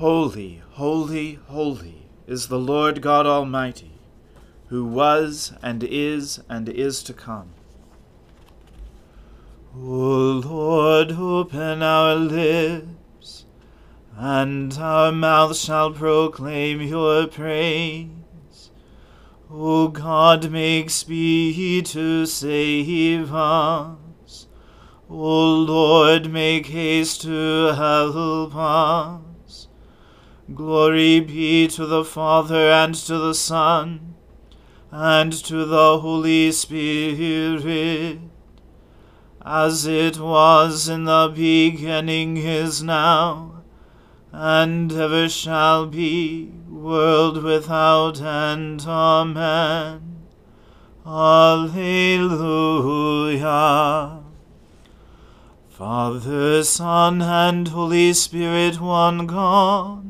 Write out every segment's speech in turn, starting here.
Holy, holy, holy is the Lord God Almighty, who was and is and is to come. O Lord, open our lips, and our mouth shall proclaim your praise. O God, make speed to save us. O Lord, make haste to help us. Glory be to the Father and to the Son and to the Holy Spirit as it was in the beginning is now, and ever shall be, world without end. Amen. Alleluia. Father, Son, and Holy Spirit, one God,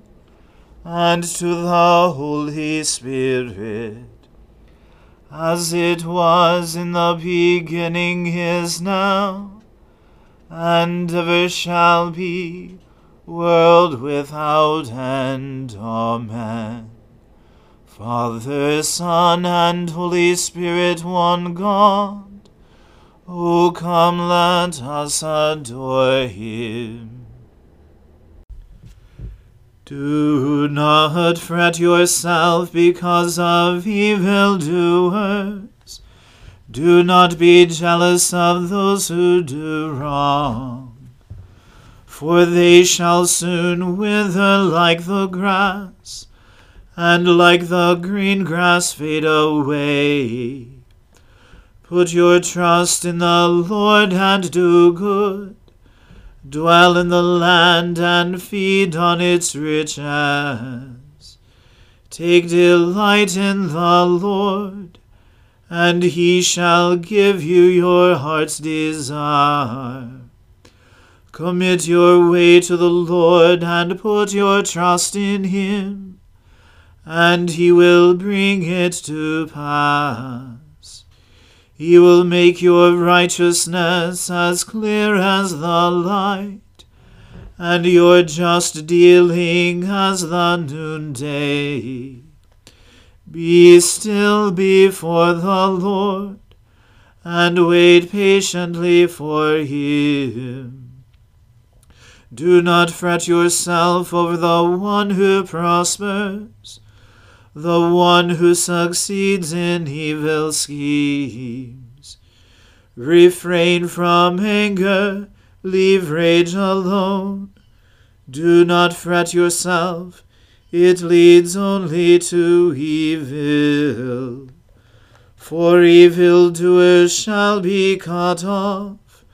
and to the Holy Spirit, as it was in the beginning is now, and ever shall be, world without end. Amen. Father, Son, and Holy Spirit, one God, O come, let us adore him. Do not fret yourself because of evildoers. Do not be jealous of those who do wrong, for they shall soon wither like the grass, and like the green grass fade away. Put your trust in the Lord and do good dwell in the land and feed on its riches. Take delight in the Lord, and he shall give you your heart's desire. Commit your way to the Lord and put your trust in him, and he will bring it to pass. He will make your righteousness as clear as the light, and your just dealing as the noonday. Be still before the Lord, and wait patiently for him. Do not fret yourself over the one who prospers the one who succeeds in evil schemes. Refrain from anger, leave rage alone. Do not fret yourself, it leads only to evil. For evildoers shall be cut off,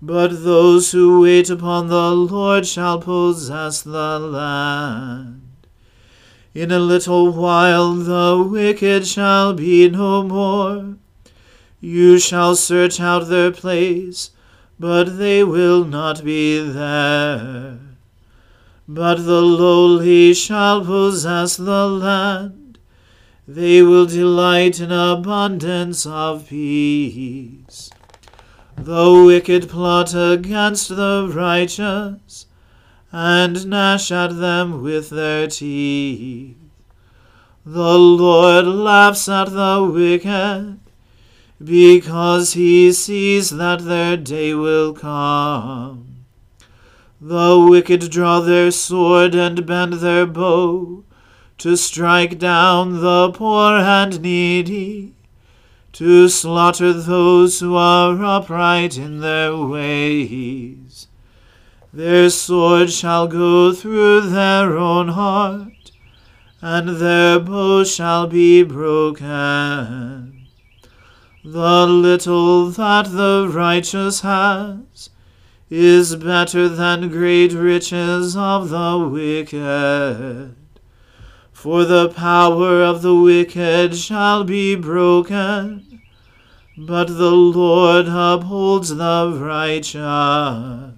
but those who wait upon the Lord shall possess the land. In a little while the wicked shall be no more. You shall search out their place, but they will not be there. But the lowly shall possess the land, they will delight in abundance of peace. The wicked plot against the righteous, and gnash at them with their teeth. The Lord laughs at the wicked, because he sees that their day will come. The wicked draw their sword and bend their bow to strike down the poor and needy, to slaughter those who are upright in their ways. Their sword shall go through their own heart, and their bow shall be broken. The little that the righteous has is better than great riches of the wicked. For the power of the wicked shall be broken, but the Lord upholds the righteous.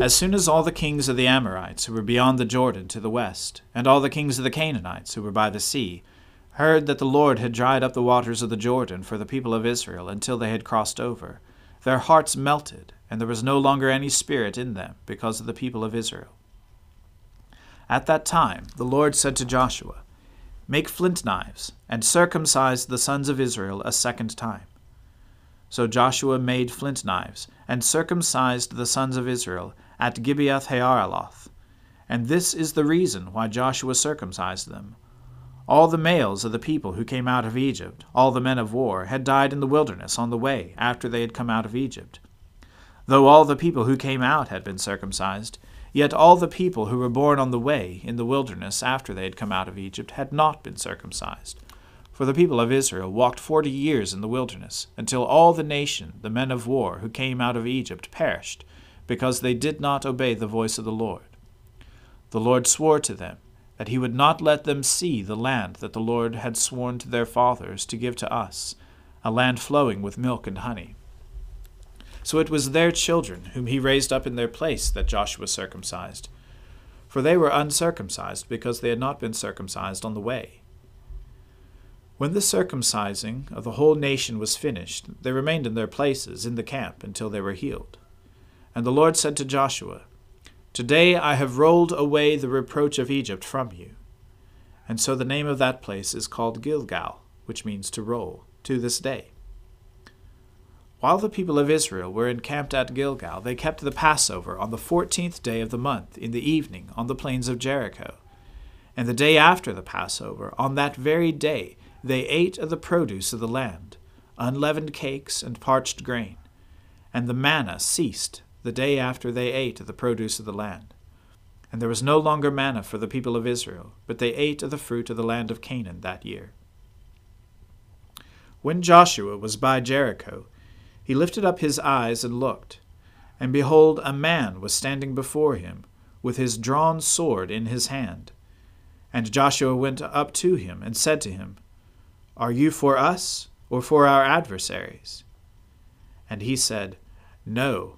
As soon as all the kings of the Amorites who were beyond the Jordan to the west, and all the kings of the Canaanites who were by the sea, heard that the Lord had dried up the waters of the Jordan for the people of Israel until they had crossed over, their hearts melted, and there was no longer any spirit in them because of the people of Israel. At that time the Lord said to Joshua, Make flint knives, and circumcise the sons of Israel a second time. So Joshua made flint knives, and circumcised the sons of Israel at Gibeath Haaraloth. And this is the reason why Joshua circumcised them. All the males of the people who came out of Egypt, all the men of war, had died in the wilderness on the way after they had come out of Egypt. Though all the people who came out had been circumcised, Yet all the people who were born on the way in the wilderness after they had come out of Egypt had not been circumcised. For the people of Israel walked forty years in the wilderness, until all the nation, the men of war, who came out of Egypt, perished, because they did not obey the voice of the Lord. The Lord swore to them that he would not let them see the land that the Lord had sworn to their fathers to give to us, a land flowing with milk and honey. So it was their children whom he raised up in their place that Joshua circumcised. For they were uncircumcised because they had not been circumcised on the way. When the circumcising of the whole nation was finished, they remained in their places in the camp until they were healed. And the Lord said to Joshua, Today I have rolled away the reproach of Egypt from you. And so the name of that place is called Gilgal, which means to roll, to this day. While the people of Israel were encamped at Gilgal, they kept the Passover on the fourteenth day of the month in the evening on the plains of Jericho. And the day after the Passover, on that very day, they ate of the produce of the land, unleavened cakes and parched grain. And the manna ceased the day after they ate of the produce of the land. And there was no longer manna for the people of Israel, but they ate of the fruit of the land of Canaan that year. When Joshua was by Jericho, he lifted up his eyes and looked, and behold, a man was standing before him, with his drawn sword in his hand. And Joshua went up to him and said to him, Are you for us, or for our adversaries? And he said, No,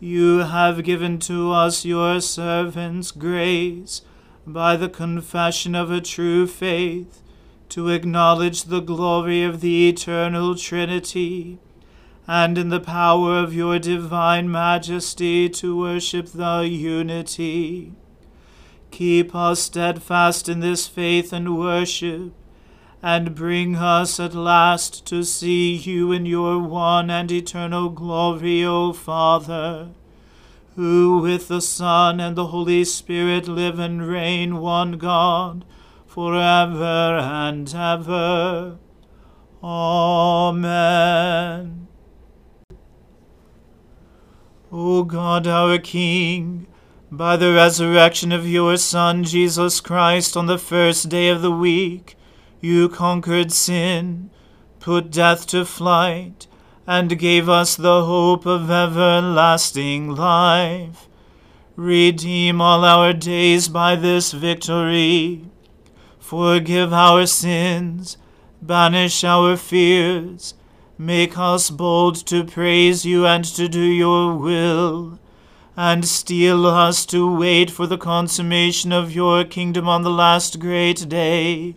you have given to us, your servants, grace by the confession of a true faith to acknowledge the glory of the eternal Trinity, and in the power of your divine majesty to worship the unity. Keep us steadfast in this faith and worship, and bring us at last to see you in your one and eternal glory, O Father, who with the Son and the Holy Spirit live and reign one God, for ever and ever. Amen. O God, our King, by the resurrection of your Son, Jesus Christ, on the first day of the week, you conquered sin, put death to flight, and gave us the hope of everlasting life. Redeem all our days by this victory. Forgive our sins, banish our fears, make us bold to praise you and to do your will and steel us to wait for the consummation of your kingdom on the last great day,